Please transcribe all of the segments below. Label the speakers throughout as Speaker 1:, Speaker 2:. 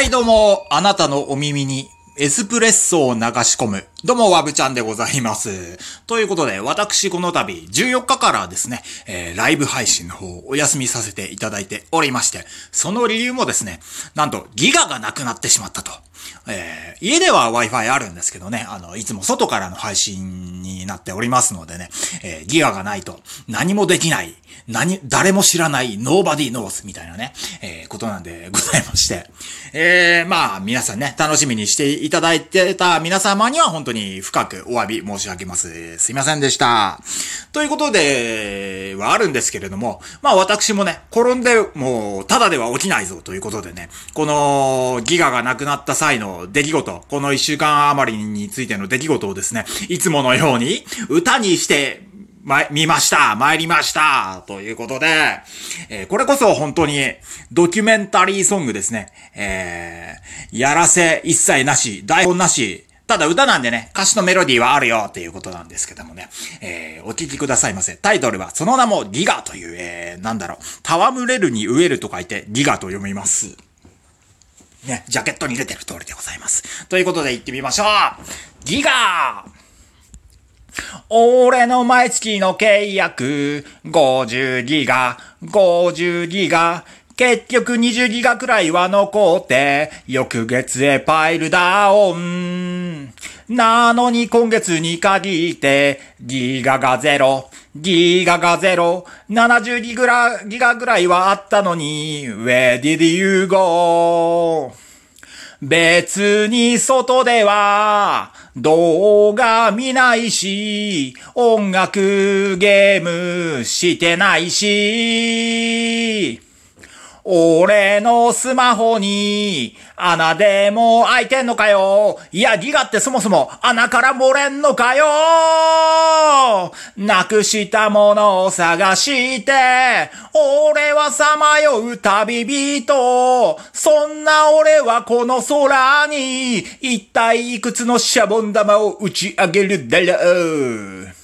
Speaker 1: はい、どうも、あなたのお耳にエスプレッソを流し込む。どうも、わぶちゃんでございます。ということで、私この度、14日からですね、えー、ライブ配信の方をお休みさせていただいておりまして、その理由もですね、なんと、ギガがなくなってしまったと。えー、家では Wi-Fi あるんですけどね、あの、いつも外からの配信になっておりますのでね、えー、ギガがないと何もできない、何、誰も知らない Nobody knows みたいなね、えー、ことなんでございまして、えー、まあ、皆さんね、楽しみにしていただいてた皆様には本当に深くお詫び申し上げます。すいませんでした。ということで、はあるんですけれども、まあ私もね、転んでもう、ただでは起きないぞということでね、このギガがなくなった際の出来事、この一週間余りについての出来事をですね、いつものように歌にして、ま、見ました参りましたということで、えーこれこそ本当にドキュメンタリーソングですね。えーやらせ一切なし、台本なし、ただ歌なんでね、歌詞のメロディーはあるよっていうことなんですけどもね、えーお聞きくださいませ。タイトルはその名もギガという、えーなんだろう、戯れるに飢えると書いてギガと読みます。ね、ジャケットに出てる通りでございます。ということで行ってみましょうギガ俺の毎月の契約、50ギガ、50ギガ、結局20ギガくらいは残って、翌月へパイルダウン。なのに今月に限って、ギガがゼロ、ギガがゼロ、70ギガギガぐらいはあったのに、Where did you go? 別に外では動画見ないし、音楽ゲームしてないし、俺のスマホに穴でも開いてんのかよいや、ギガってそもそも穴から漏れんのかよなくしたものを探して、俺はさまよう旅人。そんな俺はこの空に、一体いくつのシャボン玉を打ち上げるだろう。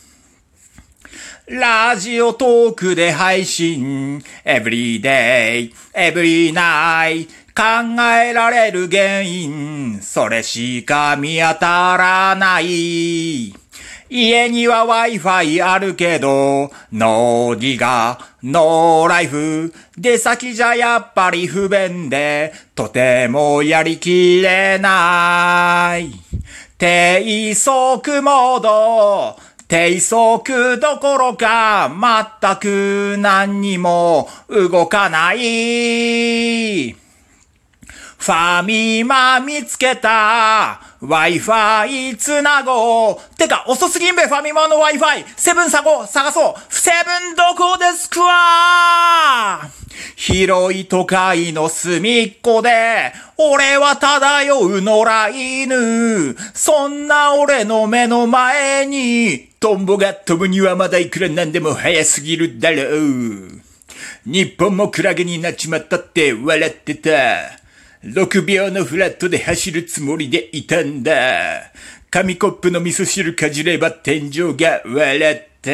Speaker 1: ラジオトークで配信、every day, every night, 考えられる原因、それしか見当たらない。家には Wi-Fi あるけど、ノーギガ、ノーライフ、出先じゃやっぱり不便で、とてもやりきれない。低速モード、低速どころか、全く何にも動かない。ファミマ見つけた !Wi-Fi つなごうてか、遅すぎんべ、ファミマの Wi-Fi! セブン探ごう探そうセブンどこですくわ広い都会の隅っこで、俺は漂う野良犬。そんな俺の目の前に、トンボが飛ぶにはまだいくらなんでも早すぎるだろう。日本もクラゲになっちまったって笑ってた。6秒のフラットで走るつもりでいたんだ。紙コップの味噌汁かじれば天井が笑った。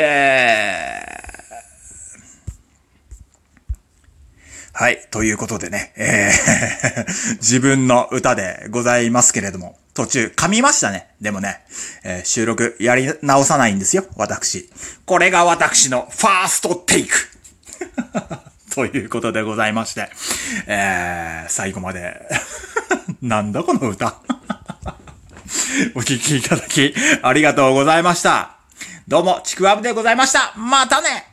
Speaker 1: はい。ということでね、えー 自分の歌でございますけれども、途中噛みましたね。でもね、えー収録やり直さないんですよ、私。これが私のファーストテイク。ということでございまして、えー、最後まで、なんだこの歌。お聴きいただき、ありがとうございました。どうも、ちくわぶでございました。またね